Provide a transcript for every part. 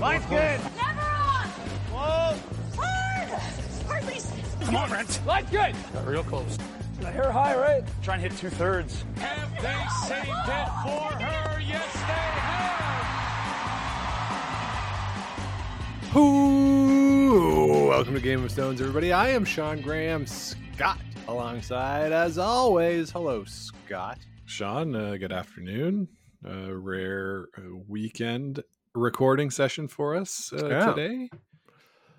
Line's good. Never on! Whoa. Hard! Hard, please. Come on, Brent. Line's good. Got real close. Got hair high, right? Try and hit two thirds. Have they saved it for her? Yes, they have. Ooh, welcome to Game of Stones, everybody. I am Sean Graham Scott, alongside, as always, hello, Scott. Sean, uh, good afternoon. Uh, rare uh, weekend recording session for us uh, Yeah. today.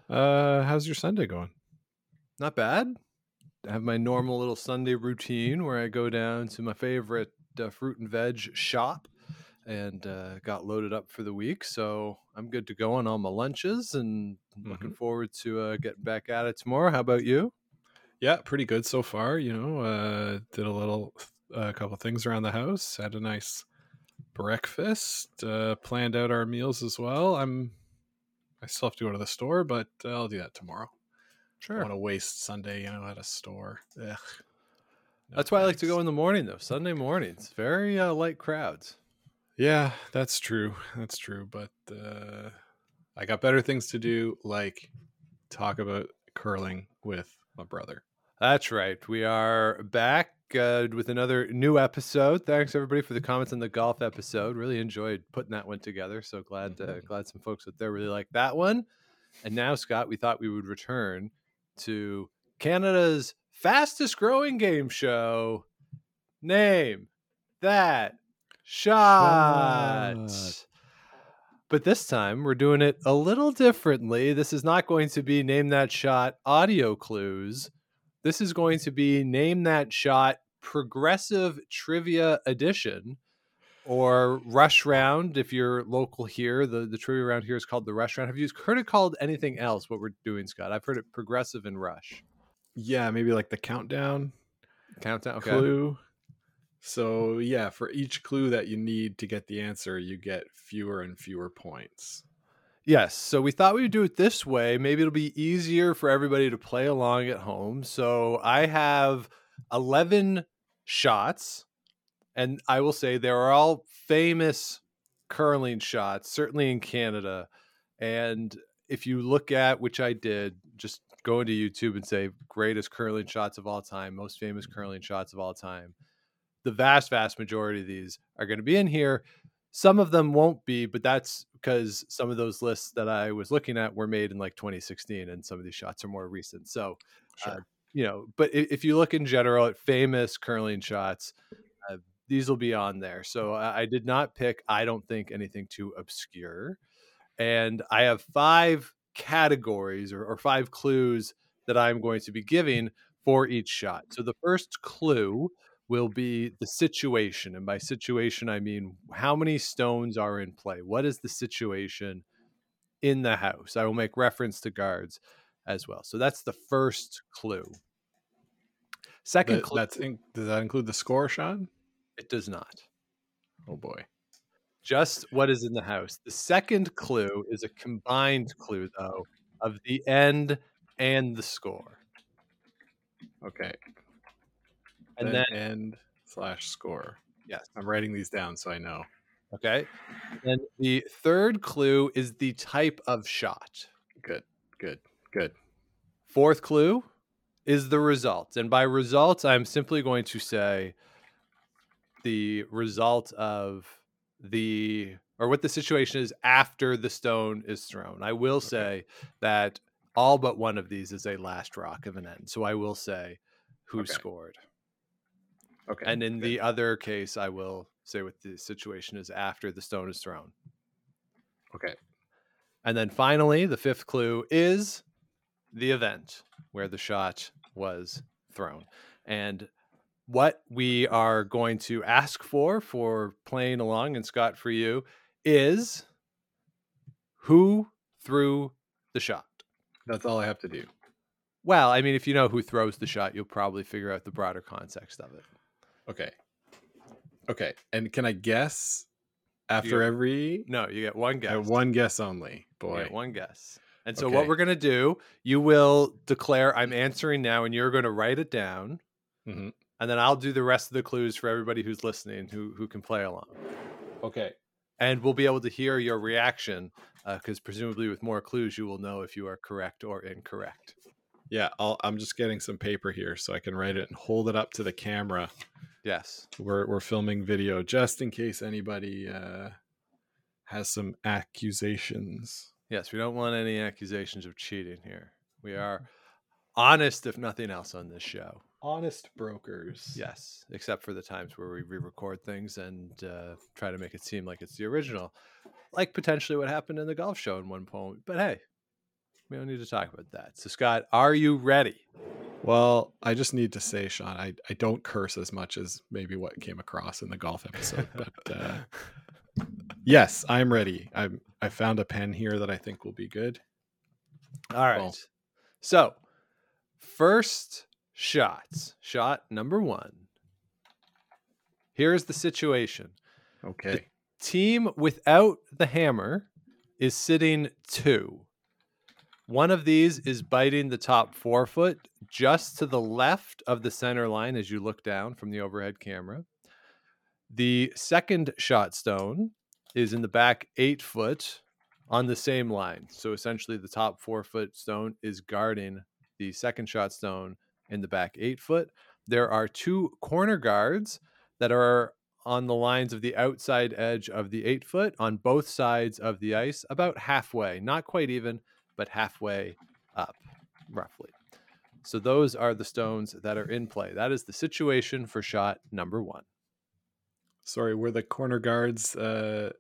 Uh, how's your Sunday going? Not bad. I have my normal little Sunday routine where I go down to my favorite uh, fruit and veg shop and uh, got loaded up for the week. So I'm good to go on all my lunches and looking forward to uh, getting back at it tomorrow. How about you? Yeah, pretty good so far. You know, uh, did a little, a couple things around the house. Had a nice breakfast. Uh, planned out our meals as well. I'm, I still have to go to the store, but uh, I'll do that tomorrow. Sure. I don't want to waste Sunday, you know, at a store. Ugh. No That's why I like to go in the morning, though. Sunday mornings, very uh, light crowds. Yeah, that's true. That's true. But uh, I got better things to do, like talk about curling with my brother. That's right. We are back uh, with another new episode. Thanks everybody for the comments on the golf episode. Really enjoyed putting that one together. So glad uh, glad some folks out there really liked that one. And now, Scott, we thought we would return to Canada's fastest growing game show. Name that shot. Shot. But this time we're doing it a little differently. This is not going to be name that shot audio clues. This is going to be name that shot progressive trivia edition or rush round if you're local here. The the trivia round here is called the rush round. Have you heard it called anything else what we're doing, Scott? I've heard it progressive and rush. Yeah, maybe like the countdown Countdown. Okay. clue. So yeah, for each clue that you need to get the answer, you get fewer and fewer points. Yes. So we thought we would do it this way. Maybe it'll be easier for everybody to play along at home. So I have 11 shots, and I will say they are all famous curling shots, certainly in Canada. And if you look at, which I did, just go into YouTube and say greatest curling shots of all time, most famous curling shots of all time. The vast, vast majority of these are going to be in here. Some of them won't be, but that's because some of those lists that I was looking at were made in like 2016, and some of these shots are more recent. So, uh, you know, but i- if you look in general at famous curling shots, uh, these will be on there. So I, I did not pick, I don't think, anything too obscure. And I have five categories or, or five clues that I'm going to be giving for each shot. So the first clue will be the situation. And by situation, I mean how many stones are in play? What is the situation in the house? I will make reference to guards as well. So that's the first clue. Second clue, that's in, does that include the score, Sean? it does not. Oh boy. Just what is in the house. The second clue is a combined clue, though, of the end and the score. Okay. And then end slash score. yes. I'm writing these down so I know. Okay. And the third clue is the type of shot. Good. Good. Good. Fourth clue is the result. And by results, I'm simply going to say the result of the or what the situation is after the stone is thrown. I will say that all but one of these is a last rock of an end. So I will say who Okay. scored. Okay. And in the other case, I will say what the situation is after the stone is thrown. okay. And then finally, the fifth clue is the event where the shot was thrown. And what we are going to ask for for playing along and Scott for you is who threw the shot. That's all I have to do. Well, I mean, if you know who throws the shot, you'll probably figure out the broader context of it. Okay. Okay. And can I guess after You- every No, you get one guess. one guess only? Boy. get one guess. And so Okay. what we're going to do, you will declare I'm answering now and you're going to write it down. Mhm. And then I'll do the rest of the clues for everybody who's listening who who can play along. Okay. and we'll be able to hear your reaction because presumably with more clues you will know if you are correct or incorrect. Yeah, I'll, I'm just getting some paper here so I can write it and hold it up to the camera. Yes. We're we're filming video just in case anybody uh, has some accusations. Yes, we don't want any accusations of cheating here. We are honest, if nothing else, on this show. Honest brokers. Yes, except for the times where we re-record things and uh, try to make it seem like it's the original, like potentially what happened in the golf show in one point. But hey, we don't need to talk about that. So, Scott, are you ready? Well, I just need to say, Sean, I, I don't curse as much as maybe what came across in the golf episode, but uh, yes, I'm ready. I'm I found a pen here that I think will be good. All right. Well- So, first shots. Shot number one. Here's the situation. Okay. Team without the hammer is sitting two. One of these is biting the top four foot just to the left of the center line as you look down from the overhead camera. The second shot stone is in the back eight foot on the same line. So essentially, the top four foot stone is guarding the second shot stone in the back eight foot. There are two corner guards that are on the lines of the outside edge of the eight foot on both sides of the ice, about halfway, not quite even, but halfway up, roughly. So those are the stones that are in play. That is the situation for shot number one. Sorry, were the corner guards uh,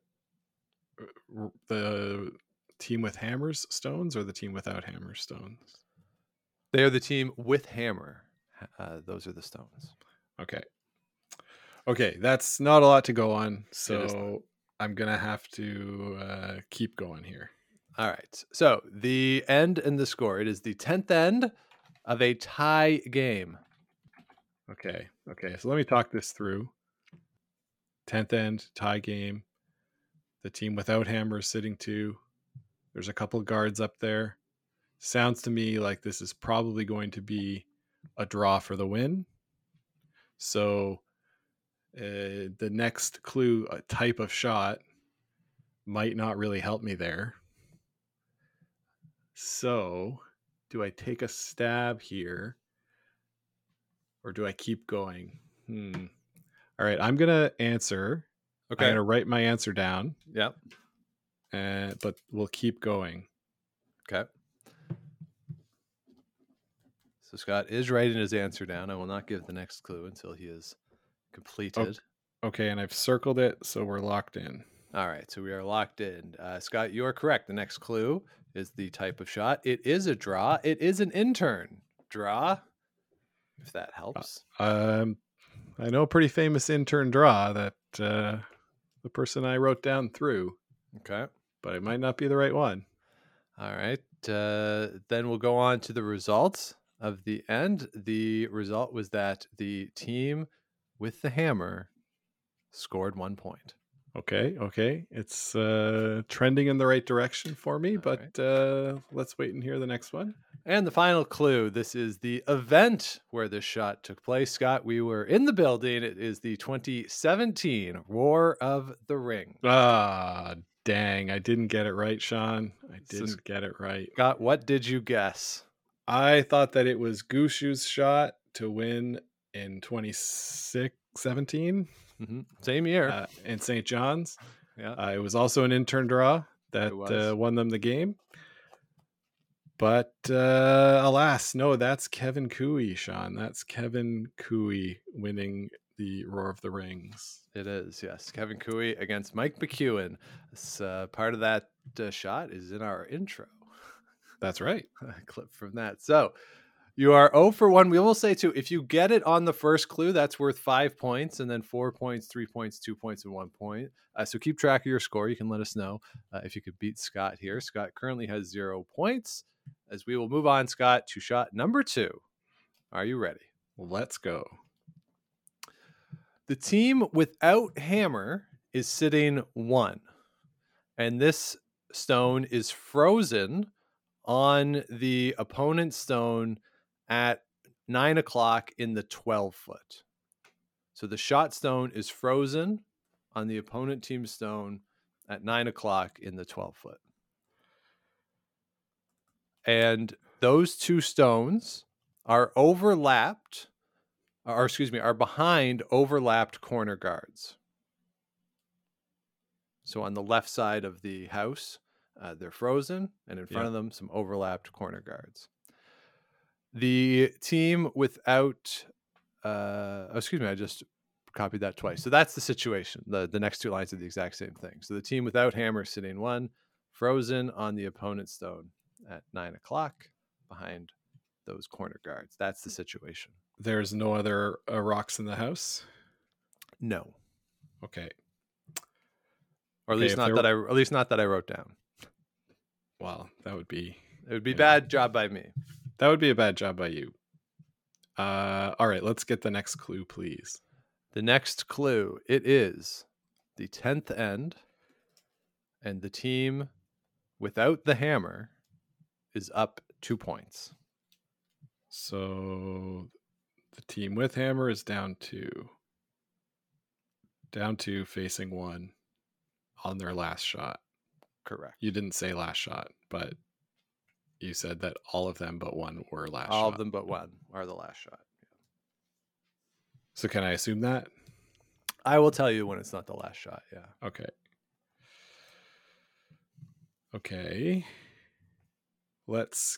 the team with hammers stones or the team without hammer stones? They are the team with hammer. Uh, those are the stones. Okay. Okay, that's not a lot to go on, so I'm gonna have to uh, keep going here. All right. So the end and the score. It is the tenth end of a tie game. Okay, okay. So let me talk this through. Tenth end tie game. The team without hammers sitting two. There's a couple guards up there. Sounds to me like this is probably going to be a draw for the win. So uh, the next clue, a type of shot, might not really help me there. So, do I take a stab here? Or do I keep going? Hmm. All right, I'm gonna answer. Okay. I'm gonna write my answer down, Yep. uh, but we'll keep going. Okay. So Scott is writing his answer down. I will not give the next clue until he is completed. Okay, and I've circled it, so we're locked in. All right, so we are locked in. Uh, Scott, you are correct. The next clue is the type of shot. It is a draw. It is an in-turn draw. If that helps. Um, I know a pretty famous in-turn draw that uh, the person I wrote down through, Okay. but it might not be the right one. All right. Uh, then we'll go on to the results of the end. The result was that the team with the hammer scored one point. Okay, okay, it's uh, trending in the right direction for me, All but uh, let's wait and hear the next one. And the final clue this is the event where this shot took place. Scott, we were in the building. It is the 2017 Roar of the Ring. Ah, dang, I didn't get it right, Sean. I didn't get it right. Scott, what did you guess? I thought that it was Gushue's shot to win in 2017 Mhm. Same year. uh, in St. John's. yeah. Uh, it was also an in-turn draw that uh, won them the game. But uh, alas, no, that's Kevin Koe, Sean. That's Kevin Koe winning the Roar of the Rings. It is, yes. Kevin Koe against Mike McEwen. Uh, part of that uh, shot is in our intro. That's right. a clip from that. So you are 0 for 1. We will say, too, if you get it on the first clue, that's worth five points, and then four points, three points, two points, and one point. Uh, so keep track of your score. You can let us know uh, if you could beat Scott here. Scott currently has zero points. As we will move on, Scott, to shot number two. Are you ready? Let's go. The team without hammer is sitting one, and this stone is frozen on the opponent's stone at nine o'clock in the 12 foot. So the shot stone is frozen on the opponent team stone at nine o'clock in the 12 foot. And those two stones are overlapped, or excuse me, are behind overlapped corner guards. So on the left side of the house, uh, they're frozen, and in front Yeah. of them, some overlapped corner guards. The team without, uh, oh, excuse me, I just copied that twice. So that's the situation. The the next two lines are the exact same thing. So the team without hammer sitting one, frozen on the opponent's stone at nine o'clock behind those corner guards. That's the situation. There's no other uh, rocks in the house. No, Okay. or at Okay, least not there- that I at least not that I wrote down. Well, that would be It would be bad job by me. That would be a bad job by you. Uh, all right, let's get the next clue, please. The next clue it is the tenth end, and the team without the hammer is up two points. So the team with hammer is down two. Down two, facing one on their last shot. Correct. You didn't say last shot, but you said that all of them but one were last shot. All shot. of them but one are the last shot. So can I assume that? I will tell you when it's not the last shot. Yeah. Okay. Okay. Let's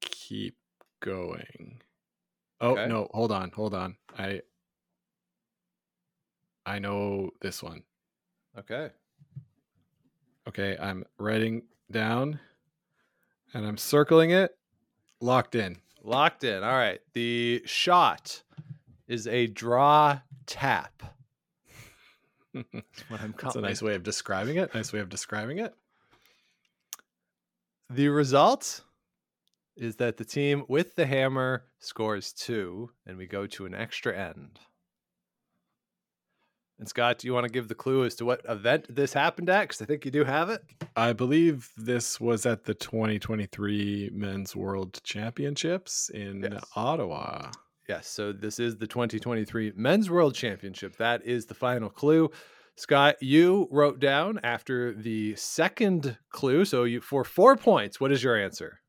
keep going. Oh Okay. no, hold on, hold on. I I know this one. Okay. Okay, I'm writing down and I'm circling it. Locked in. Locked in. All right. The shot is a draw tap. That's what I'm That's a nice way of describing it. Nice way of describing it. The result is that the team with the hammer scores two, and we go to an extra end. And Scott, do you want to give the clue as to what event this happened at? Because I think you do have it. I believe this was at the 2023 Men's World Championships in Yes. Ottawa. Yes, so this is the 2023 Men's World Championship. That is the final clue. Scott, you wrote down after the second clue. So you for four points, what is your answer?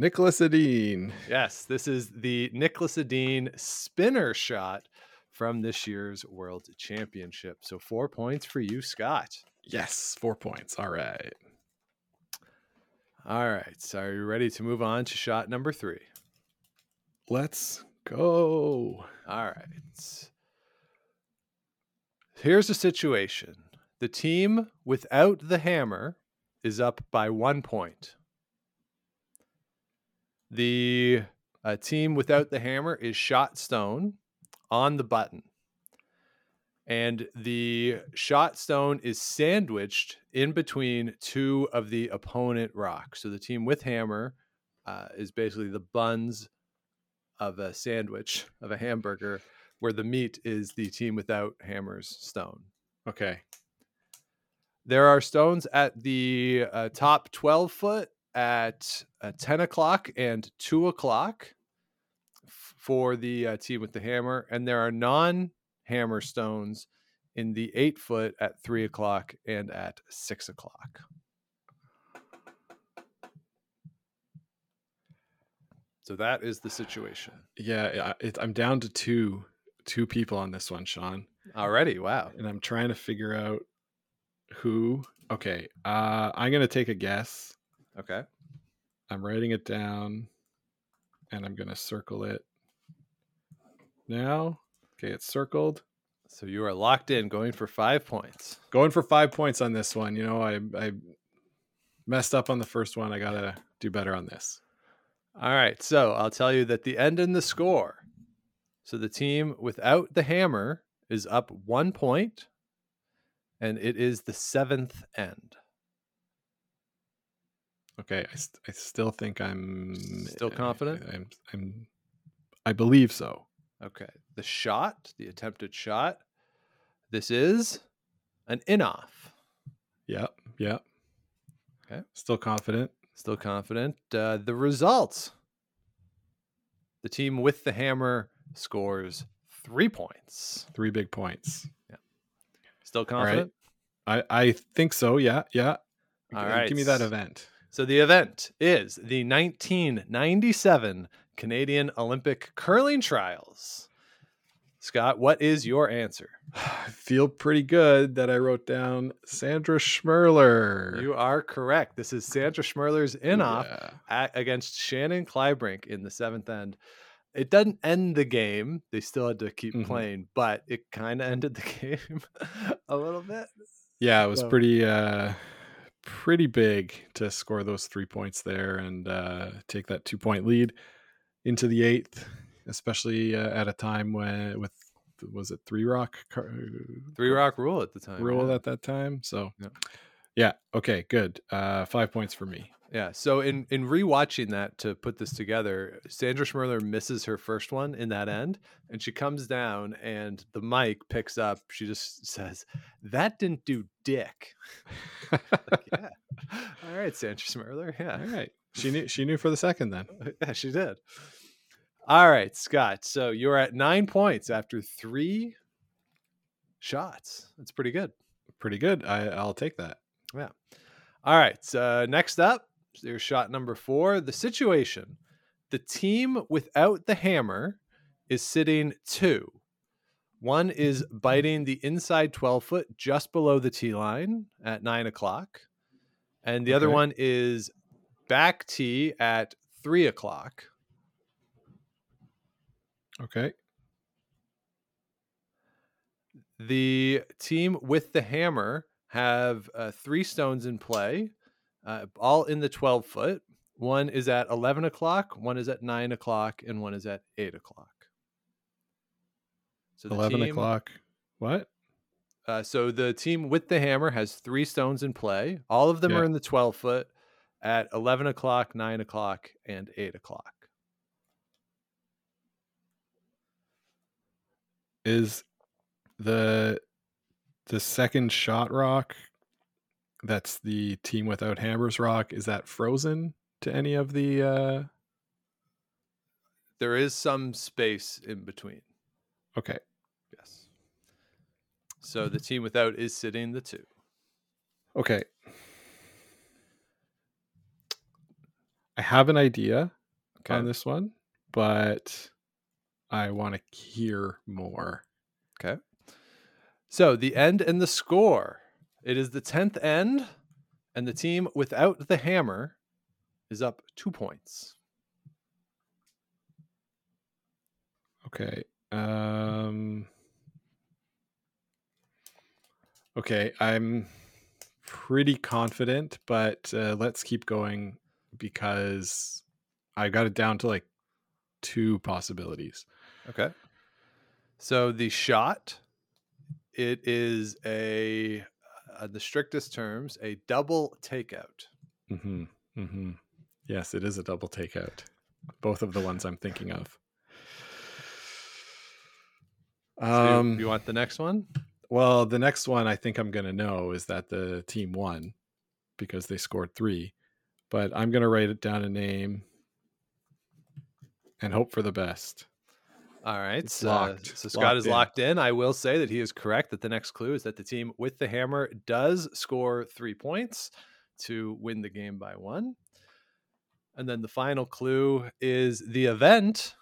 Niklas Edin. Yes, this is the Niklas Edin spinner shot from this year's World Championship. So four points for you, Scott. Yes, four points. All right. All right. So are you ready to move on to shot number three? Let's go. All right. Here's the situation the team without the hammer is up by one point. The uh, team without the hammer is shot stone on the button. And the shot stone is sandwiched in between two of the opponent rocks. So the team with hammer uh, is basically the buns of a sandwich, of a hamburger, where the meat is the team without hammer's stone. Okay. There are stones at the uh, top 12 foot at uh, 10 o'clock and 2 o'clock for the uh, team with the hammer. And there are non hammer stones in the 8 foot at 3 o'clock and at 6 o'clock. So that is the situation. Yeah, I- it, I'm down to two two people on this one, Sean, Already, wow. and I'm trying to figure out who. Okay, uh, I'm gonna take a guess. Okay. I'm writing it down, and I'm gonna circle it now. Okay, it's circled. So you are locked in, going for five points. Going for five points on this one. You know, I I messed up on the first one. I gotta do better on this. All right. So I'll tell you that the end and the score. So the team without the hammer is up one point, and it is the seventh end. Okay, I, st- I still think I'm Still confident? I'm, I'm I believe so. Okay. The shot, the attempted shot, this is an in off. Yep, yep. Okay. Still confident. Still confident. Uh, the results the team with the hammer scores three points. Three big points. Yeah. Still All right. confident? I I think so. Yeah, yeah. All right. give me that event. So the event is the 1997 Canadian Olympic Curling Trials. Scott, what is your answer? I feel pretty good that I wrote down Sandra Schmirler. You are correct. This is Sandra Schmirler's in off Yeah. against Shannon Kleibrink in the seventh end. It doesn't end the game. They still had to keep Mhm. playing, but it kind of ended the game a little bit. Yeah, it was So- pretty uh pretty big to score those three points there and uh take that two point lead into the eighth, especially uh, at a time when with was it three rock car- Three rock rule at the time. rule yeah. at that time. So Yeah. yeah, okay, good. Uh five points for me. Yeah. So in in rewatching that to put this together, Sandra Schmirler misses her first one in that end, and she comes down, and the mic picks up. She just says, "That didn't do dick." Like, yeah. All right, Sandra Schmirler. Yeah. right. She knew she knew for the second then. Yeah, she did. All right, Scott. So you're at nine points after three shots. That's pretty good. Pretty good. I I'll take that. Yeah. All right. Uh, next up, there's shot number four. The situation the team without the hammer is sitting two. One is biting the inside 12 foot just below the tee line at nine o'clock. And the other one is back tee at three o'clock. Okay. The team with the hammer have uh, three stones in play, uh, all in the 12 foot. One is at 11 o'clock, one is at 9 o'clock, and one is at 8 o'clock. So Eleven team- o'clock. What? Uh, so the team with the hammer has three stones in play. All of them Yeah. are in the 12 foot at 11 o'clock, 9 o'clock, and 8 o'clock. is the the second shot rock that's the team without hammers rock is that frozen to any of the uh There is some space in between. okay Yes. So the team without is sitting the two. okay i have an idea Okay. on this one but i want to hear more Okay. So the end and the score. It is the 10th end, and the team without the hammer is up two points. okay um okay i'm pretty confident but uh, let's keep going because i got it down to like two possibilities Okay. So the shot, it is a, uh, the strictest terms, a double takeout. mm-hmm mm-hmm yes it is a double takeout both of the ones i'm thinking of So you- um you want the next one? Well, the next one I think I'm going to know is that the team won because they scored three. But I'm going to write it down a name and hope for the best. All right. It's so, locked. so Scott Locked is in. locked in. I will say that he is correct that the next clue is that the team with the hammer does score three points to win the game by one. And then the final clue is the event.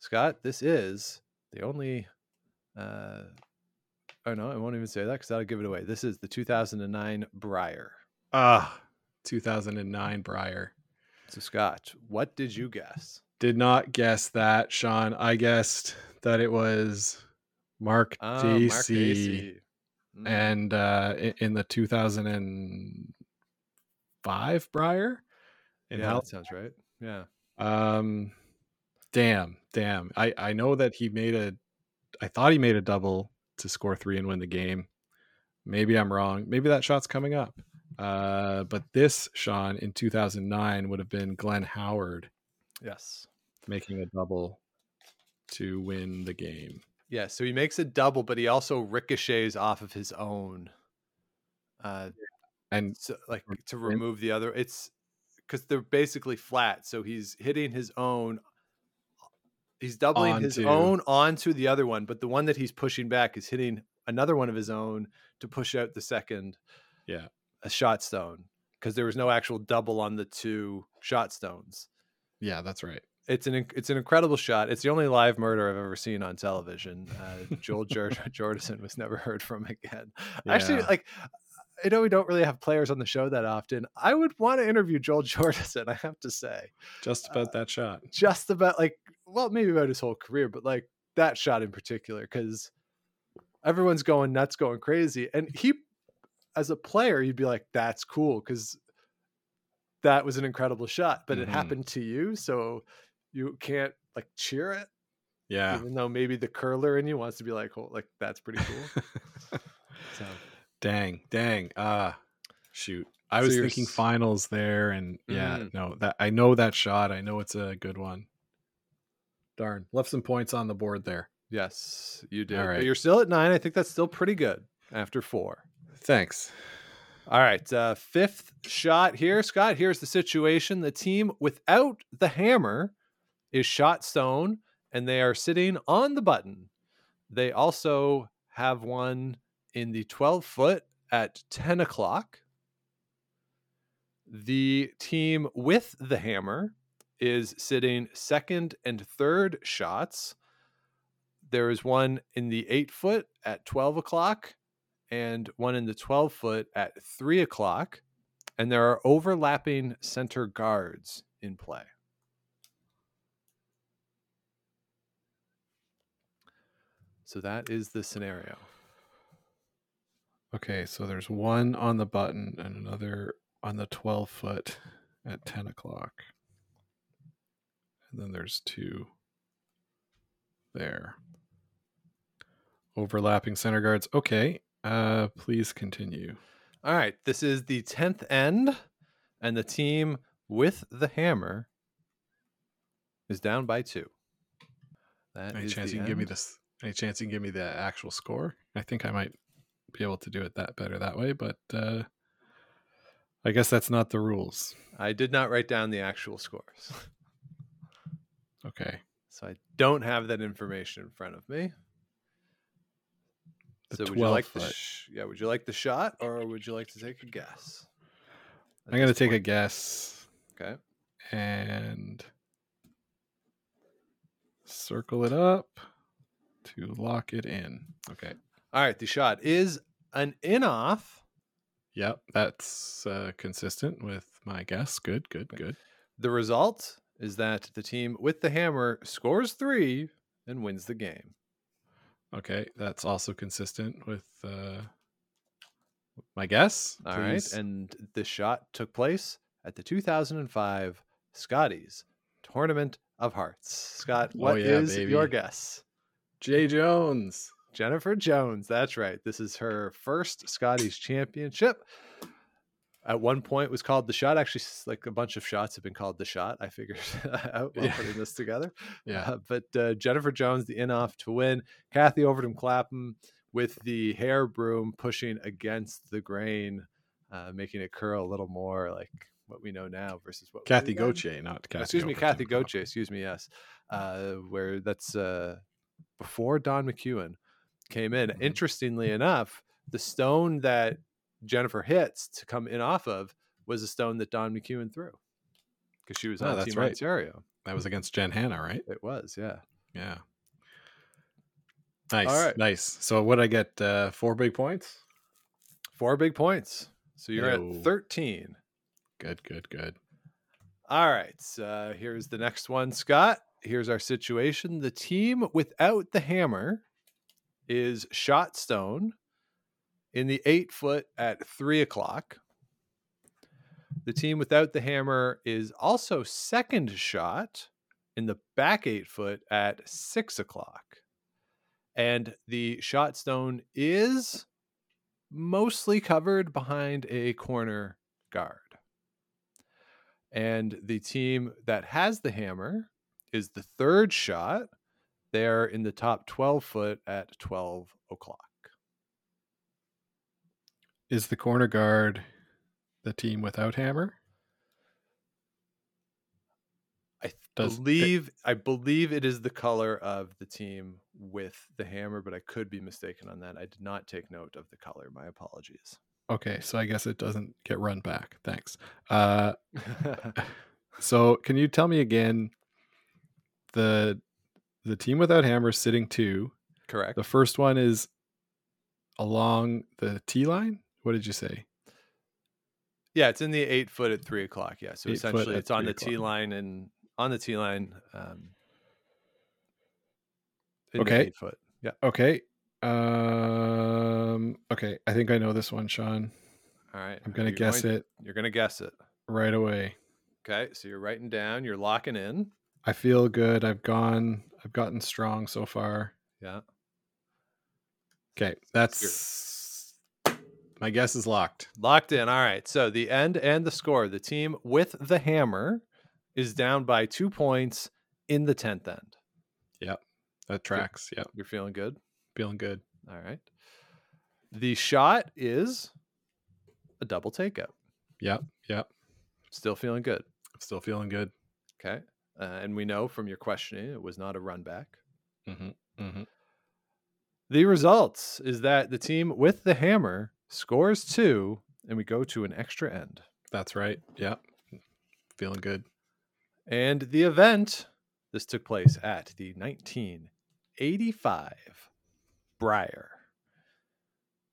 Scott, this is the only. Uh, oh, no, I won't even say that because that'll give it away. This is the 2009 Brier. Ah, 2009 Brier. So, Scott, what did you guess? Did not guess that, Sean. I guessed that it was Mark Dacey. Mm. And uh, in the 2005 Brier in yeah, Hal- that sounds right. Yeah. Um, damn, damn. I I know that he made a. I thought he made a double to score three and win the game. Maybe I'm wrong. Maybe that shot's coming up. Uh, but this Sean in 2009 would have been Glenn Howard Yes. making a double to win the game. Yeah, so he makes a double, but he also ricochets off of his own. Uh, And so, like to remove the other. It's because they're basically flat, so he's hitting his own. He's doubling his Onto- own onto the other one, but the one that he's pushing back is hitting another one of his own to push out the second Yeah. A shot stone because there was no actual double on the two shot stones. Yeah, that's right. It's an it's an incredible shot. It's the only live murder I've ever seen on television. Uh, Joel Jor- Jordison was never heard from again. Actually, like I know we don't really have players on the show that often. I would want to interview Joel Jordison. I have to say, Just about that shot. just about like well, maybe about his whole career, but like that shot in particular because everyone's going nuts, going crazy, and he, as a player, you'd be like, "That's cool," because that was an incredible shot, but it Mhm. happened to you, so you can't like cheer it, Yeah. even though maybe the curler in you wants to be like, "Oh, like that's pretty cool." so dang, dang. Ah, shoot. I So was thinking s- finals there, and yeah, Mm. no, that I know that shot. I know it's a good one. Darn, left some points on the board there. yes, you did. All But you're still at nine. I think that's still pretty good after four. Thanks. All right, uh, fifth shot here, Scott. Here's the situation: the team without the hammer is shot stone, and they are sitting on the button. They also have one in the 12 foot at 10 o'clock. The team with the hammer is sitting second and third shots. There is one in the eight foot at 12 o'clock and one in the 12 foot at 3 o'clock. And there are overlapping center guards in play. So that is the scenario. Okay, so there's one on the button and another on the 12 foot at 10 o'clock. And then there's two there. Overlapping center guards. Okay, uh, please continue. All right, this is the 10th end, and the team with the hammer is down by two. That Any chance you can give me this? Any chance you can give me the actual score? I think I might be able to do it that better that way, but uh, I guess that's not the rules. I did not write down the actual scores, Okay. so I don't have that information in front of me. The so would you 12 like the sh- yeah? Would you like the shot, or would you like to take a guess? I'm going to this take a guess Okay. and circle it up to lock it in. Okay. All right. The shot is an in off. Yep, that's uh, consistent with my guess. Good, good, good. The result is that the team with the hammer scores three and wins the game. Okay, that's also consistent with uh, my guess. All right, Please. And the shot took place at the 2005 Scotties Tournament of Hearts. Scott, Oh, what is yeah, your baby. guess? Jay Jones. Jennifer Jones. That's right. This is her first Scotties championship. At one point, it was called the shot. Actually, like a bunch of shots have been called the shot. I figured out while Yeah. putting this together. Yeah. Uh, but uh, Jennifer Jones, the in off to win. Cathy Overton Clapham with the hair broom pushing against the grain, uh, making it curl a little more like what we know now versus what Cathy. Gauthier, not Cathy. excuse me. Cathy Gauthier. Excuse me, yes. Uh, where that's uh, before Dawn McEwen came in. Mhm. Interestingly enough, the stone that Jennifer hits to come in off of was a stone that Dawn McEwen threw because she was Oh, on that's Team right. Ontario. That was against Jen Hanna, right? It was, yeah. Yeah. Nice, right. nice. So what I get? Uh, four big points. Four big points. So you're Yo. at 13. Good, good, good. All right. Uh, here's the next one, Scott. Here's our situation. The team without the hammer is shot stone in the eight foot at three o'clock. The team without the hammer is also second shot in the back eight foot at six o'clock. And the shot stone is mostly covered behind a corner guard. And the team that has the hammer is the third shot. They're in the top 12 foot at 12 o'clock. Is the corner guard the team without hammer? I Does believe I believe it is the color of the team with the hammer, but I could be mistaken on that. I did not take note of the color. My apologies. okay, so I guess it doesn't get run back. Thanks. Uh, so can you tell me again the the team without hammer sitting two? Correct. The first one is along the T line. What did you say? Yeah, it's in the eight foot at three o'clock. Yeah, so Eight essentially it's on the T line and on the T line. Um, Okay. eight foot. Yeah. Okay. Um. Okay, I think I know this one, Sean. All right. I'm gonna guess going- it You're gonna guess it. right away. Okay, so you're writing down. You're locking in. I feel good. I've gone. I've gotten strong so far. Yeah. Okay, that's my guess is locked. Locked in. All right. So the end and the score. The team with the hammer is down by two points in the tenth end. Yep. That tracks. Yep, You're feeling good. feeling good. All right. The shot is a double takeout. Yep, yep. Still feeling good. Still feeling good. Okay. Uh, and we know from your questioning it was not a run back. Mm-hmm. Mm-hmm. The results is that the team with the hammer scores two, and we go to an extra end. That's right. Yep. Feeling good. And the event, this took place at the 1985 Brier.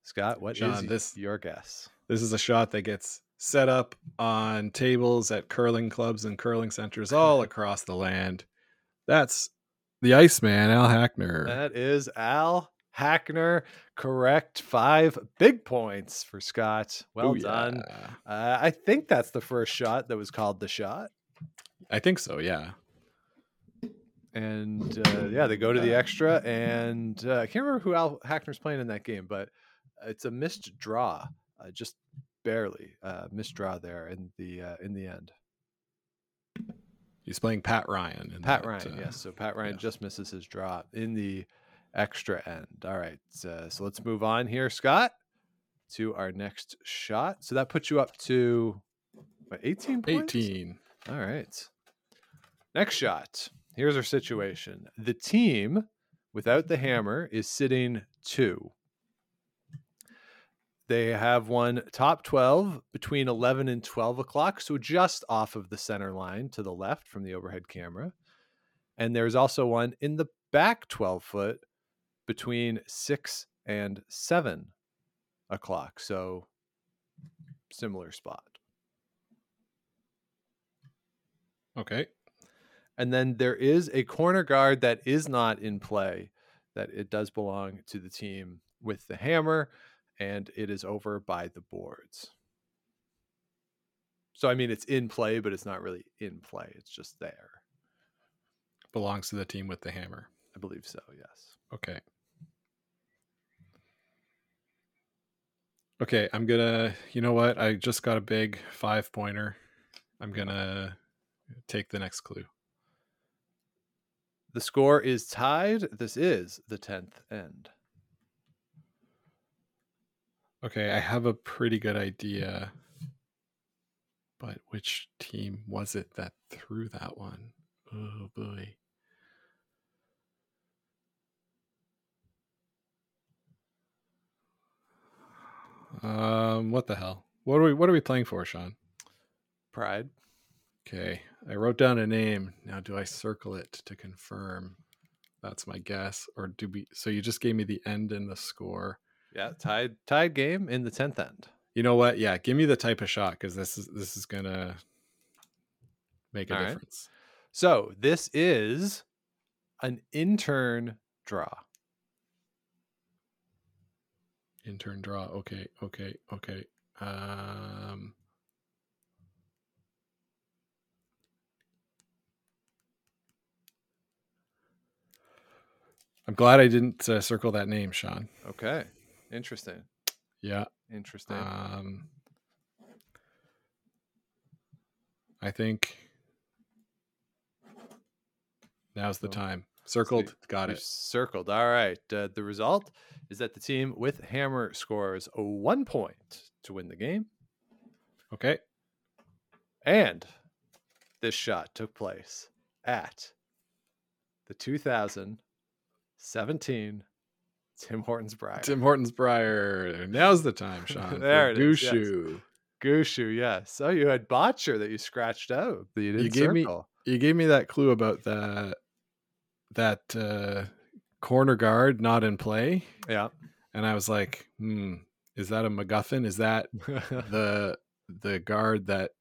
Scott, what is John, this- your guess? This is a shot that gets set up on tables at curling clubs and curling centers all across the land. That's the Iceman, Al Hackner. That is Al Hackner. Correct. Five big points for Scott. Well Ooh, done. yeah. Uh, I think that's the first shot that was called the shot. I think so. Yeah. And uh, yeah, they go to the extra, and uh, I can't remember who Al Hackner's playing in that game, but it's a missed draw, uh, just barely uh, missed draw there in the uh, in the end. He's playing Pat Ryan. in Pat that, Ryan, uh, yes. So Pat Ryan yeah. just misses his draw in the extra end. All right, uh, so let's move on here, Scott, to our next shot. So that puts you up to what, 18 points? 18. All right. Next shot. Here's our situation. The team without the hammer is sitting two. They have one top 12 between 11 and 12 o'clock, so just off of the center line to the left from the overhead camera. And there's also one in the back 12 foot between 6 and 7 o'clock. So similar spot. Okay. And then there is a corner guard that is not in play, that it does belong to the team with the hammer, and it is over by the boards. So, I mean, it's in play, but it's not really in play. It's just there. Belongs to the team with the hammer. I believe so, yes. Okay. Okay, I'm gonna. You know what? I just got a big five pointer. I'm gonna take the next clue. The score is tied. This is the 10th end. Okay, I have a pretty good idea. But which team was it that threw that one? Oh boy. Um, what the hell? What are we what are we playing for, Sean? Pride. Okay, I wrote down a name. Now, do I circle it to confirm? That's my guess. Or do we? So you just gave me the end and the score. Yeah, tied tied game in the 10th end. You know what? Yeah, give me the type of shot because this is this is gonna make a All right. difference. So, this is an in-turn draw. In-turn draw. Okay, okay, okay. Um, I'm glad I didn't uh, circle that name, Sean. Okay. Interesting. Yeah. Interesting. Um, I think now's the time. Circled. Got We've it. Circled. All right. Uh, the result is that the team with hammer scores a one point to win the game. Okay. And this shot took place at the 2017 Tim Hortons Brier. Tim Hortons Brier. Now's the time, Sean. There it is, yes. Gushue. Gushue, yes. Oh, you had Bottcher that you scratched out. You, didn't gave me- circle. You gave me that clue about that that uh, corner guard not in play, Yeah. and I was like, hmm, is that a MacGuffin? Is that the the guard that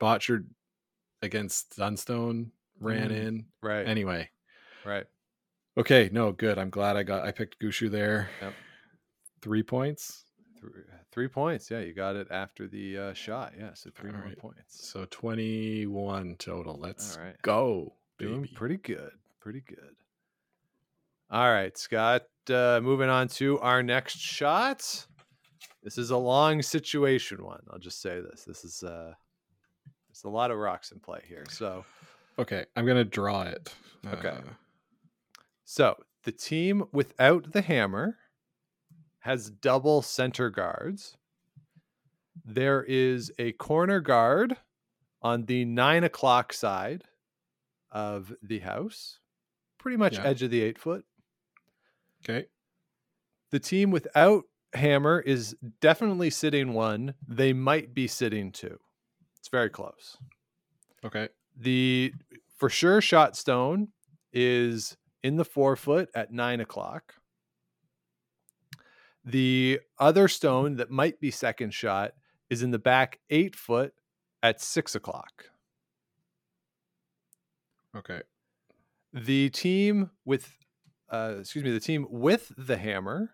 botchered against Dunstone ran Mm. in? right. Anyway, right. okay, no, good. I'm glad I got I picked Gushue there. Yep. Three points. Three, three points. Yeah, you got it after the uh, shot. Yeah, so three right. points. So 21 total. Let's right. go, Doing baby. pretty good. Pretty good. All right, Scott. Uh, moving on to our next shot. This is a long situation one. I'll just say this. This is uh there's a lot of rocks in play here. So Okay, I'm gonna draw it. Okay. Uh, so the team without the hammer has double center guards. There is a corner guard on the nine o'clock side of the house, pretty much Yeah. edge of the eight foot. okay. The team without hammer is definitely sitting one. They might be sitting two. It's very close. Okay. The for sure shot stone is in the four foot at nine o'clock. The other stone that might be second shot is in the back eight foot at six o'clock. Okay. The team with, uh, excuse me, the team with the hammer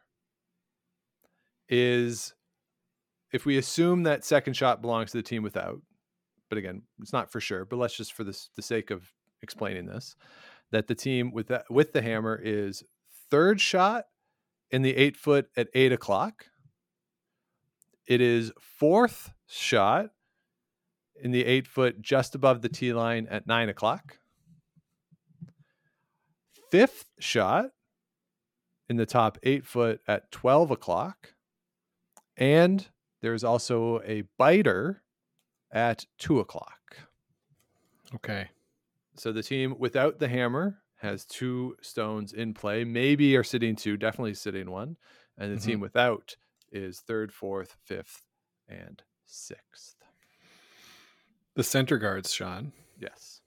is, if we assume that second shot belongs to the team without, but again, it's not for sure. But let's just, for this, the sake of explaining this, that the team with that with the hammer is third shot in the eight foot at eight o'clock. It is fourth shot in the eight foot just above the tee line at nine o'clock fifth shot in the top eight foot at 12 o'clock. And there's also a biter at two o'clock. Okay. So the team without the hammer has two stones in play, maybe are sitting two, definitely sitting one. And the team mm-hmm. without is third, fourth, fifth, and sixth. The center guards, Sean, Yes.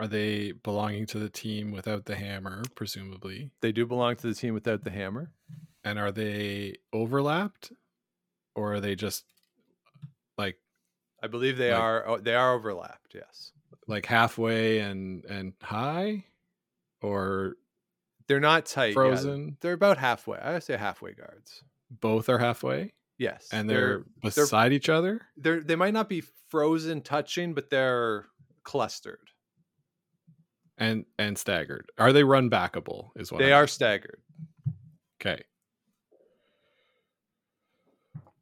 Are they belonging to the team without the hammer, presumably? They do belong to the team without the hammer. And are they overlapped, or are they just like I believe they Like- are oh, they are overlapped, yes. like halfway and and high, or They're not tight. yeah. frozen? They're about halfway. I would say halfway guards. Both are halfway, Yes, and they're, they're beside each other. they're they might not be frozen touching, but they're clustered. And and staggered. Are they run backable? Is what They I'm are staggered. Okay.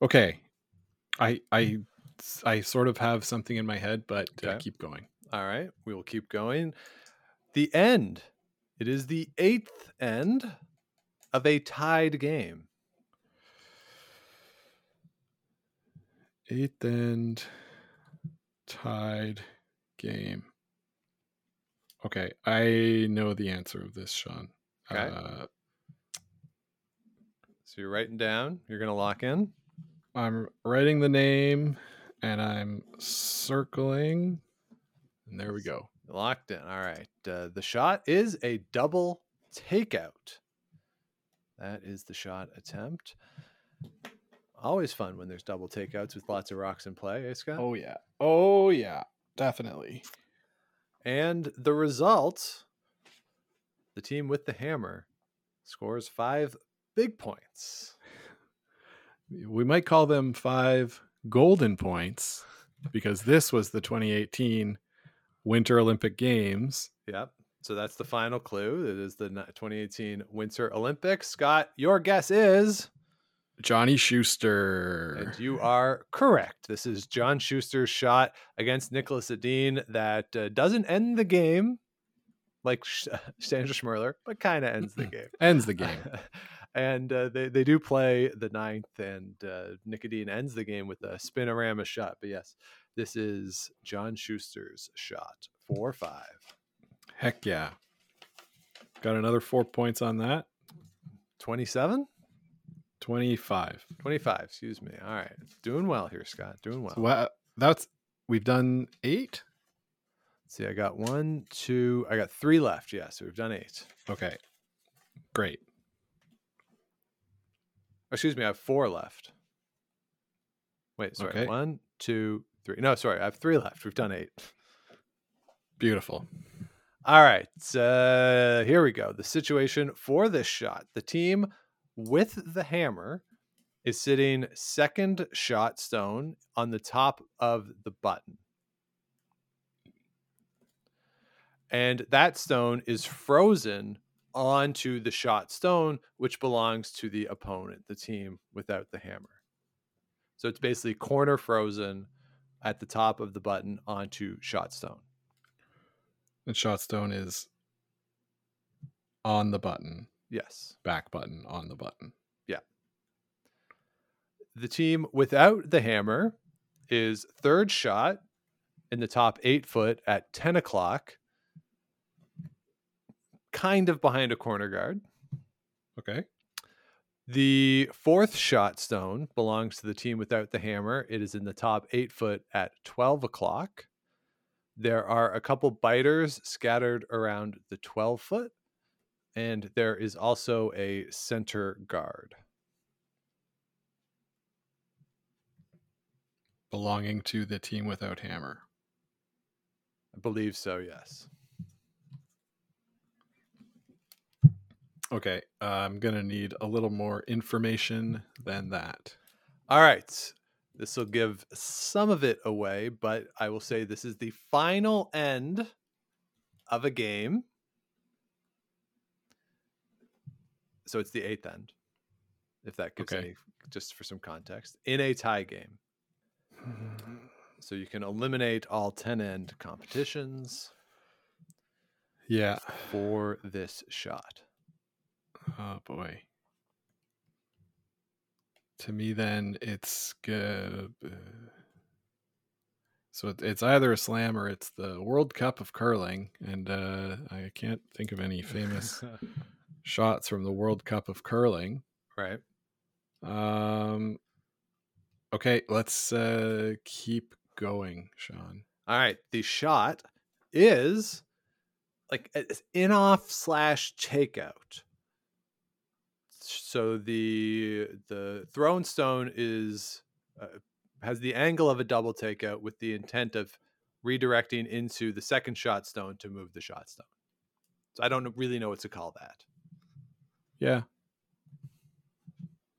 Okay. I I I sort of have something in my head, but uh, keep going. All right, we will keep going. The end. It is the eighth end of a tied game. Eighth end tied game. Okay, I know the answer of this, Sean. Okay. Uh, So you're writing down. You're gonna lock in. I'm writing the name and I'm circling. And there we go. Locked in. All right. Uh, the shot is a double takeout. That is the shot attempt. Always fun when there's double takeouts with lots of rocks in play, eh, Scott? Oh yeah. Oh yeah. Definitely. And the result the team with the hammer scores five big points. We might call them five golden points because this was the 2018 Winter Olympic Games. Yep. So that's the final clue. It is the 2018 Winter Olympics. Scott, your guess is, Johnny Shuster. and you are correct. This is John Shuster's shot against Niklas Edin that uh, doesn't end the game like Sh- Sandra Schmirler, but kind of ends the game. Ends the game. and uh, they, they do play the ninth, and uh, Nik Edin ends the game with a spinorama shot. But yes, this is John Shuster's shot, four five. Heck yeah. Got another four points on that. 27? 25. 25, excuse me. All right. Doing well here, Scott. Doing well. Well, that's we've done eight. See, I got one, two, I got three left. Yeah, so we've done eight. Okay. Great. Excuse me, I have four left. Wait, sorry. Okay. One, two, three. No, sorry, I have three left. We've done eight. Beautiful. All right. Uh, here we go. The situation for this shot. The team with the hammer is sitting second shot stone on the top of the button. And that stone is frozen onto the shot stone, which belongs to the opponent, the team without the hammer. So it's basically corner frozen at the top of the button onto shot stone. And shot stone is on the button, Yes. back button on the button. Yeah. The team without the hammer is third shot in the top eight foot at 10 o'clock, kind of behind a corner guard. Okay. The fourth shot stone belongs to the team without the hammer. It is in the top eight foot at 12 o'clock. There are a couple biters scattered around the 12 foot, and there is also a center guard. Belonging to the team without hammer. I believe so, yes. Okay. Uh, I'm going to need a little more information than that. All right. This will give some of it away, but I will say this is the final end of a game. So it's the eighth end, if that gives Okay. any, just for some context, in a tie game. So you can eliminate all 10 end competitions Yeah. for this shot. Oh boy. To me, then it's good. So it's either a slam or it's the World Cup of curling, and uh, I can't think of any famous shots from the World Cup of curling. right. Um. Okay, let's uh, keep going, Sean. All right. The shot is like in off slash takeout. So the the thrown stone is uh, has the angle of a double takeout with the intent of redirecting into the second shot stone to move the shot stone. So I don't really know what to call that. Yeah,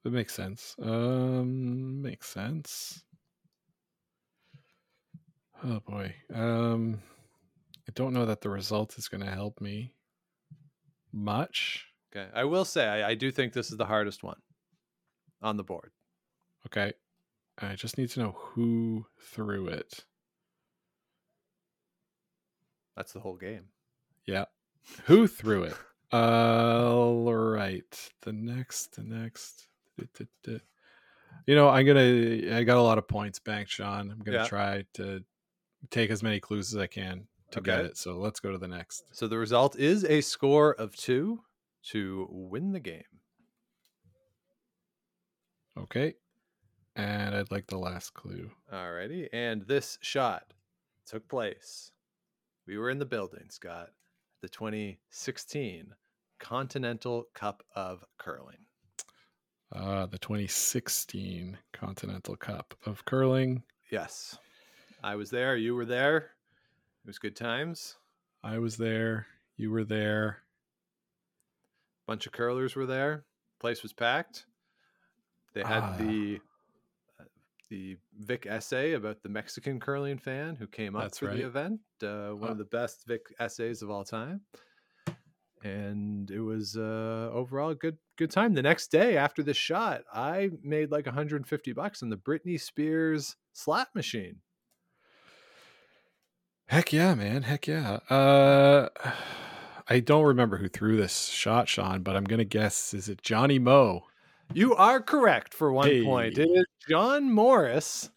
that makes sense. Um, makes sense. Oh boy. Um, I don't know that the result is going to help me much. Okay. I will say I, I do think this is the hardest one on the board. Okay, I just need to know who threw it. That's the whole game. Yeah. Who threw it? All right. The next, the next. You know, I'm gonna. I got a lot of points banked, Sean. I'm gonna Yeah. try to take as many clues as I can to get it. So let's go to the next. So the result is a score of two to win the game. Okay. And I'd like the last clue. Alrighty. And this shot took place. We were in the building, Scott. The 2016 Continental Cup of Curling. Uh, the 2016 Continental Cup of Curling. Yes. I was there. You were there. It was good times. I was there. You were there. bunch of curlers were there. Place was packed. They had Ah. the uh, the Vic essay about the Mexican curling fan who came up That's for right. the event. Uh, one Ah. of the best Vic essays of all time. And it was uh, overall a good good time. The next day after the shot, I made like 150 bucks on the Britney Spears slot machine. Heck yeah, man. Heck yeah. Uh I don't remember who threw this shot, Sean, but I'm gonna guess is it Johnny Moe? You are correct for one point. It Hey. is John Morris.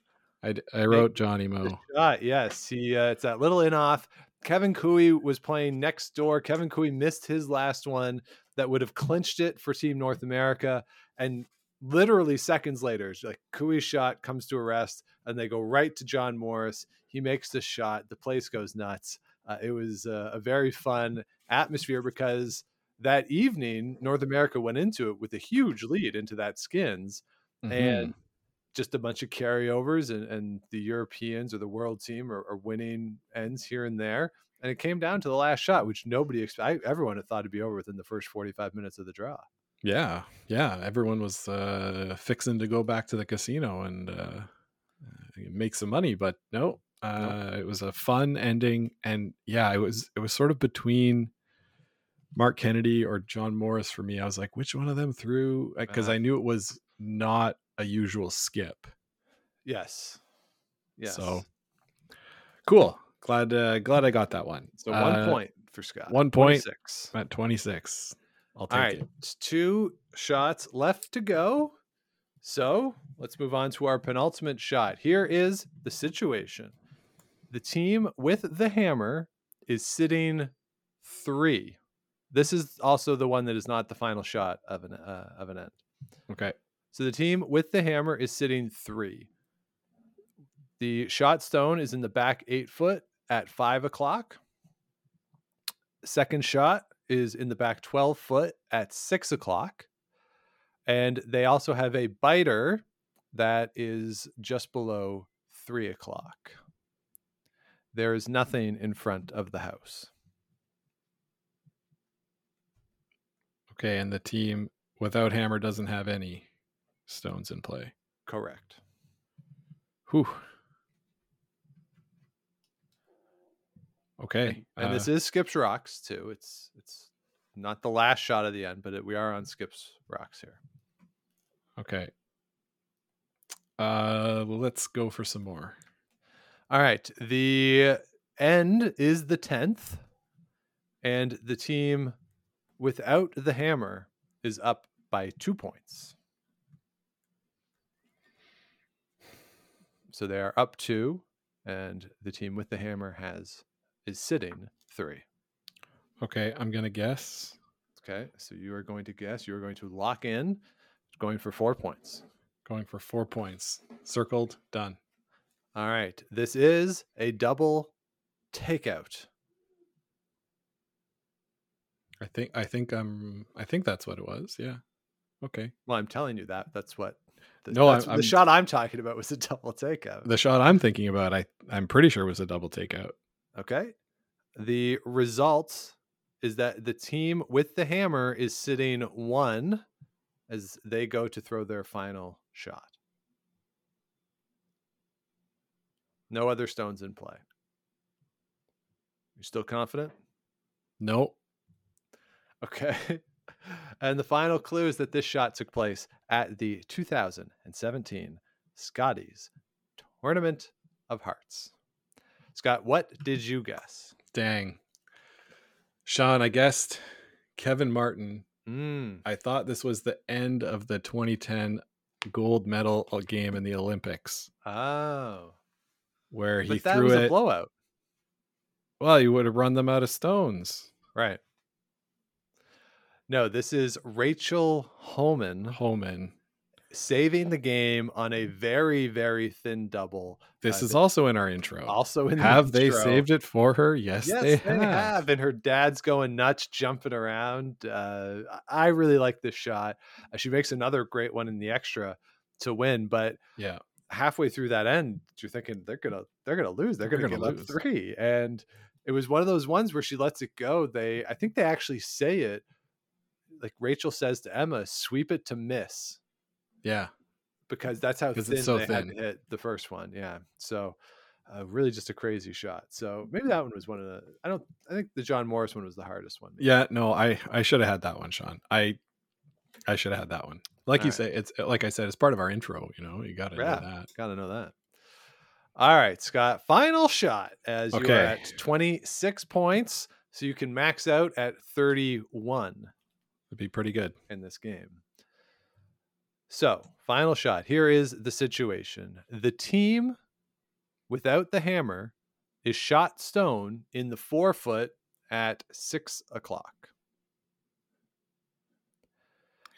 I, I wrote Johnny Moe. shot. Yes, he. Uh, it's that little in off Kevin Koe was playing next door. Kevin Koe missed his last one that would have clinched it for Team North America. And literally seconds later, like Koe's shot comes to a rest, and they go right to John Morris. He makes the shot. The place goes nuts. Uh, it was a, a very fun atmosphere because that evening, North America went into it with a huge lead into that skins Mhm. and just a bunch of carryovers and, and the Europeans or the world team are, are winning ends here and there. And it came down to the last shot, which nobody expect. Everyone had thought it'd be over within the first 45 minutes of the draw. yeah, yeah. Everyone was uh, fixing to go back to the casino and uh, make some money, but no, uh, it was a fun ending. And yeah, it was it was sort of between Mark Kennedy or John Morris for me. I was like, which one of them threw? Because Uh-huh. I knew it was not a usual skip. Yes. Yes. So cool. Glad uh, glad I got that one. So one Uh, point for Scott. one point. 26. at 26. I'll take All right. it. It's two shots left to go. So let's move on to our penultimate shot. Here is the situation the team with the hammer is sitting three. This is also the one that is not the final shot of an uh, of an end. Okay. So the team with the hammer is sitting three. The shot stone is in the back eight foot at five o'clock. Second shot is in the back 12 foot at six o'clock. And they also have a biter that is just below three o'clock. There is nothing in front of the house. Okay. And the team without hammer doesn't have any stones in play. Correct. Whew. Okay. And this uh, is Skips Rocks too. It's it's not the last shot of the end, but it, we are on Skips Rocks here. okay. Uh, let's go for some more. All right. The end is the 10th, and the team without the hammer is up by two points. So they are up two, and the team with the hammer has is sitting three. Okay. I'm going to guess. Okay. So you are going to guess, you are going to lock in, going for four points. Going for four points. Circled. Done. All right. This is a double takeout. I think, I think I'm, I think that's what it was. Yeah. Okay. Well, I'm telling you that. That's what. The, No, I'm- the shot I'm talking about was a double takeout. The shot I'm thinking about, I, I'm pretty sure was a double takeout. Okay. The result is that the team with the hammer is sitting one as they go to throw their final shot. No other stones in play. You still confident? Nope. Okay. And the final clue is that this shot took place at the 2017 Scotties Tournament of Hearts. Scott, what did you guess? Dang. Sean, I guessed Kevin Martin. Mm, I thought this was the end of the 2010 gold medal game in the Olympics oh, where he but that threw was it. a blowout, well, you would have run them out of stones. right? No, this is Rachel Holman Homan. saving the game on a very, very thin double. This Uh, is also in our intro. Also in the have they intro. saved it for her? Yes, Yes, they, they, have. have. And her dad's going nuts, jumping around. Uh, I I really like this shot. Uh, she makes another great one in the extra to win, but Yeah. halfway through that end, you're thinking they're gonna they're gonna lose. They're, They're gonna, gonna give lose. up three. And it was one of those ones where she lets it go. They I think they actually say it like Rachel says to Emma, sweep it to miss Yeah. because that's how thin it's so they had thin. to hit the first one. Yeah. So uh, really just a crazy shot. So maybe that one was one of the I don't I think the John Morris one was the hardest one. Yeah. No, I, I should have had that one, Sean. I, I should have had that one. Like you All say, it's like I said, it's part of our intro. You know, you got to Yeah. know that. Gotta know that. All right, Scott. Final shot as you are at 26 points. So you can max out at 31 Be pretty good. in this game. So, final shot. Here is the situation. The team without the hammer is shot stone in the four foot at six o'clock.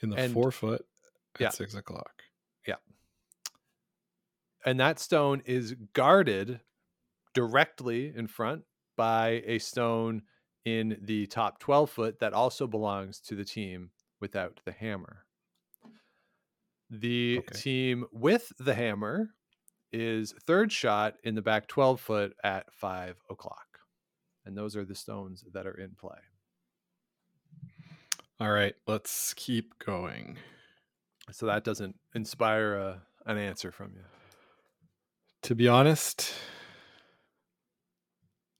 In the And- four foot at yeah. six o'clock. Yeah. And that stone is guarded directly in front by a stone in the top 12 foot that also belongs to the team without the hammer. The Okay. team with the hammer is third shot in the back 12 foot at five o'clock. And those are the stones that are in play. All right, let's keep going. So that doesn't inspire a, an answer from you. To be honest,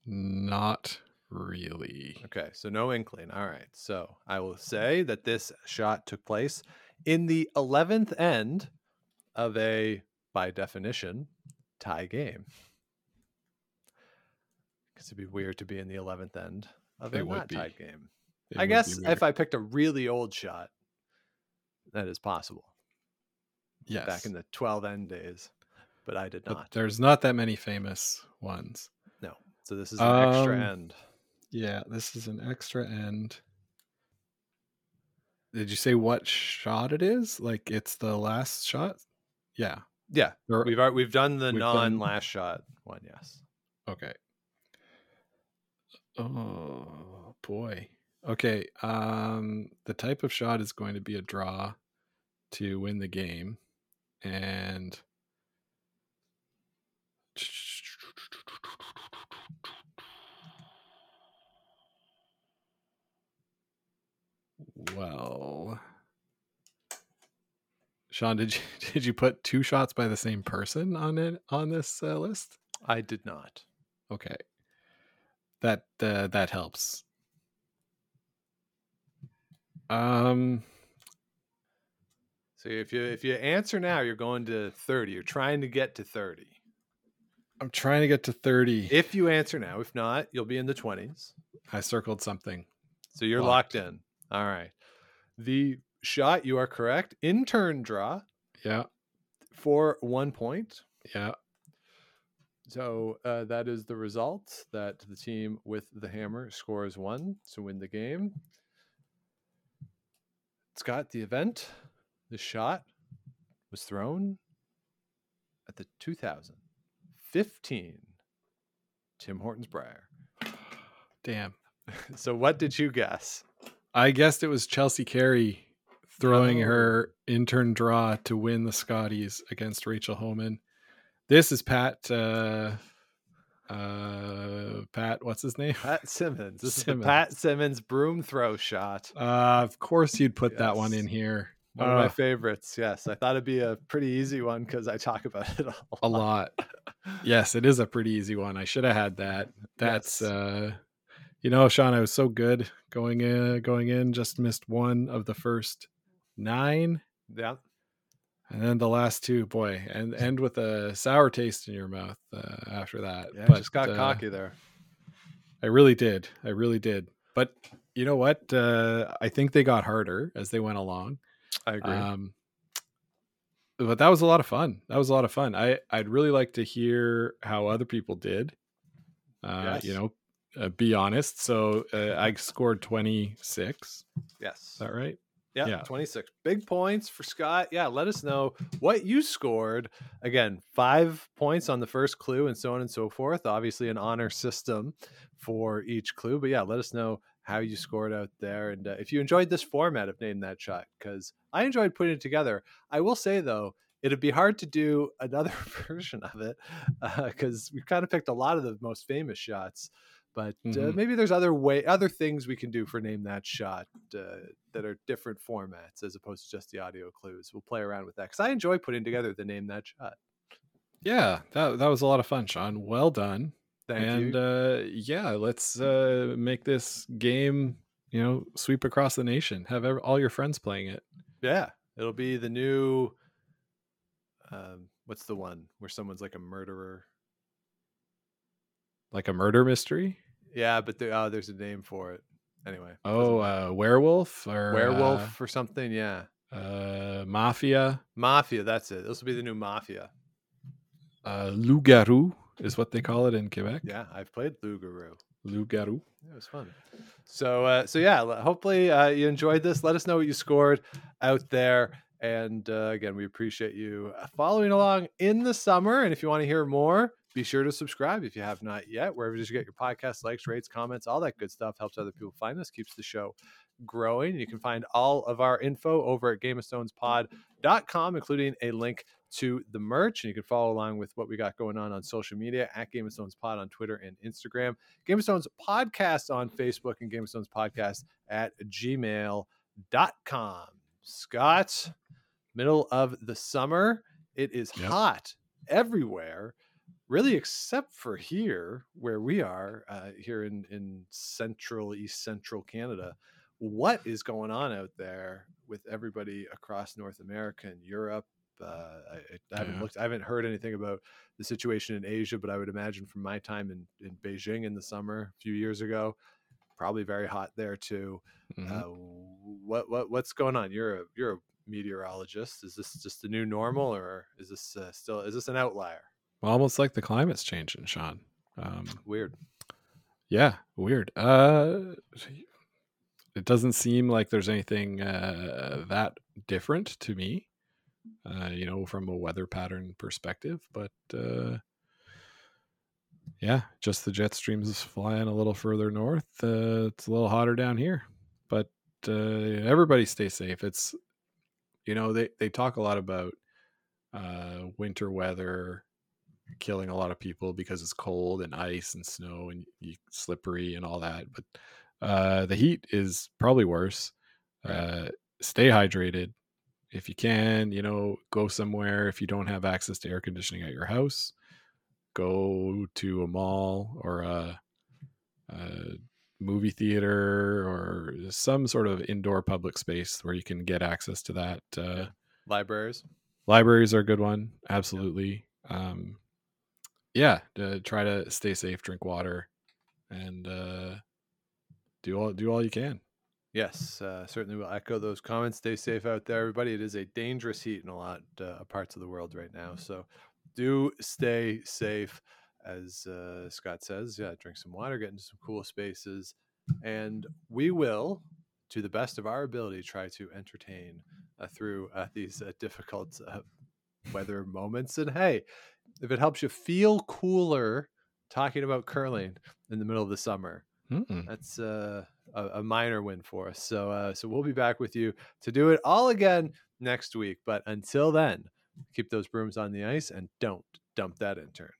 not really. Okay, so no inkling. All right. So I will say that this shot took place in the 11th end of a, by definition, tie game. Because it'd be weird to be in the 11th end of a It would not be. tied game. It I guess if. I picked a really old shot, that is possible. yes, Back in the 12 end days. But I did but not. there's not that many famous ones. No. So this is an extra Um, end. Yeah, this is an extra end. Did you say what shot it is? Like it's the last shot? Yeah. Yeah. Or- We've we've done the we've non done- last shot one, yes. Okay. Oh boy. Okay. Um the type of shot is going to be a draw to win the game. And well Sean, did you did you put two shots by the same person on it on this uh, list? I did not. Okay. That uh, that helps. Um So if you if you answer now, you're going to 30. You're trying to get to 30. I'm trying to get to 30. If you answer now, if not, you'll be in the 20s. I circled something. So you're Locked. locked in. All right. The shot, you are correct. In-turn draw Yeah. for one point. Yeah. So uh, that is the result that the team with the hammer scores one to win the game. Scott, the event, the shot was thrown at the 2015 Tim Hortons Brier. Damn. So what did you guess? I guessed it was Chelsea Carey throwing Oh. her in-turn draw to win the Scotties against Rachel Homan. This is Pat uh uh Pat, what's his name? Pat Simmons. This is Simmons. the Pat Simmons broom throw shot. Uh of course you'd put that one in here. One of my Uh, favorites. Yes, I thought it'd be a pretty easy one because I talk about it a lot. a lot. Yes, it is a pretty easy one. I should have had that. That's Yes. uh you know, Sean, I was so good going in going in, just missed one of the first nine. Yeah. And then the last two, boy, and end with a sour taste in your mouth uh, after that. Yeah, But, just got uh, cocky there. I really did. I really did. But you know what? Uh, I think they got harder as they went along. I agree. Um, but that was a lot of fun. That was a lot of fun. I I'd really like to hear how other people did. Uh, You know, uh, be honest. So uh, I scored twenty six. yes. Is that right? Yeah, yeah. 26. Big points for Scott. Yeah, let us know what you scored. Again, five points on the first clue and so on and so forth. Obviously, an honor system for each clue. But yeah, let us know how you scored out there. And uh, if you enjoyed this format of Name That Shot, because I enjoyed putting it together. I will say, though, it'd be hard to do another version of it because we've kind of picked a lot of the most famous shots. But uh, Mhm. maybe there's other way, other things we can do for name that shot uh, that are different formats as opposed to just the audio clues. We'll play around with that because I enjoy putting together the name that shot. Yeah, that that was a lot of fun, Sean. Well done. Thank and you. uh yeah let's uh make this game you know sweep across the nation have ev- all your friends playing it yeah, it'll be the new. Um, what's the one where someone's like a murderer? Like a murder mystery Yeah, but there, oh, there's a name for it. Anyway. oh uh werewolf or werewolf or something. Yeah, uh, uh mafia mafia. That's it. This will be the new mafia. uh loup-garou is what they call it in Quebec. Yeah, I've played Loup-Garou. Loup Garou. It was fun. So, uh, so yeah. Hopefully, uh, you enjoyed this. Let us know what you scored out there. And uh, again, we appreciate you uh, following along in the summer. And if you want to hear more, be sure to subscribe if you have not yet. Wherever you get your podcast, likes, rates, comments, all that good stuff helps other people find us, keeps the show growing. You can find all of our info over at gameofstonespod.com, including a link to the merch. And you can follow along with what we got going on on social media at Game of Stones Pod on Twitter and Instagram. Game of Stones Podcast on Facebook and Game of Stones Podcast at gmail.com. Scott, middle of the summer. It is Yep. hot everywhere, really, except for here where we are, uh, here in, in central, east central Canada. What is going on out there with everybody across North America and Europe? Uh, I, I haven't Yeah. looked, I haven't heard anything about the situation in Asia, but I would imagine from my time in, in Beijing in the summer a few years ago, probably very hot there too. Mhm. Uh, what what what's going on? You're a you're a meteorologist. Is this just the new normal, or is this uh, still is this an outlier? Almost like the climate's changing, Sean. Um, Weird. yeah, weird. Uh, it doesn't seem like there's anything uh, that different to me. Uh, you know, from a weather pattern perspective, but uh, yeah, just the jet streams flying a little further north. Uh, it's a little hotter down here, but uh, everybody stay safe. It's you know they they talk a lot about uh, winter weather killing a lot of people because it's cold and ice and snow and you, slippery and all that. But uh, the heat is probably worse. Right. Uh, stay hydrated if you can. You know, go somewhere if you don't have access to air conditioning at your house. Go to a mall or a, a movie theater or some sort of indoor public space where you can get access to that. Uh, Libraries. libraries are a good one absolutely um yeah to try to stay safe drink water and uh do all do all you can Yes, uh, certainly will echo those comments. Stay safe out there, everybody. It is a dangerous heat in a lot uh, of parts of the world right now. So do stay safe. As uh, Scott says, yeah, drink some water, get into some cool spaces. And we will, to the best of our ability, try to entertain uh, through uh, these uh, difficult uh, weather moments. And hey, if it helps you feel cooler talking about curling in the middle of the summer, Mm-mm. that's uh, a, a minor win for us. So, uh, so we'll be back with you to do it all again next week. But until then, keep those brooms on the ice and don't dump that in-turn.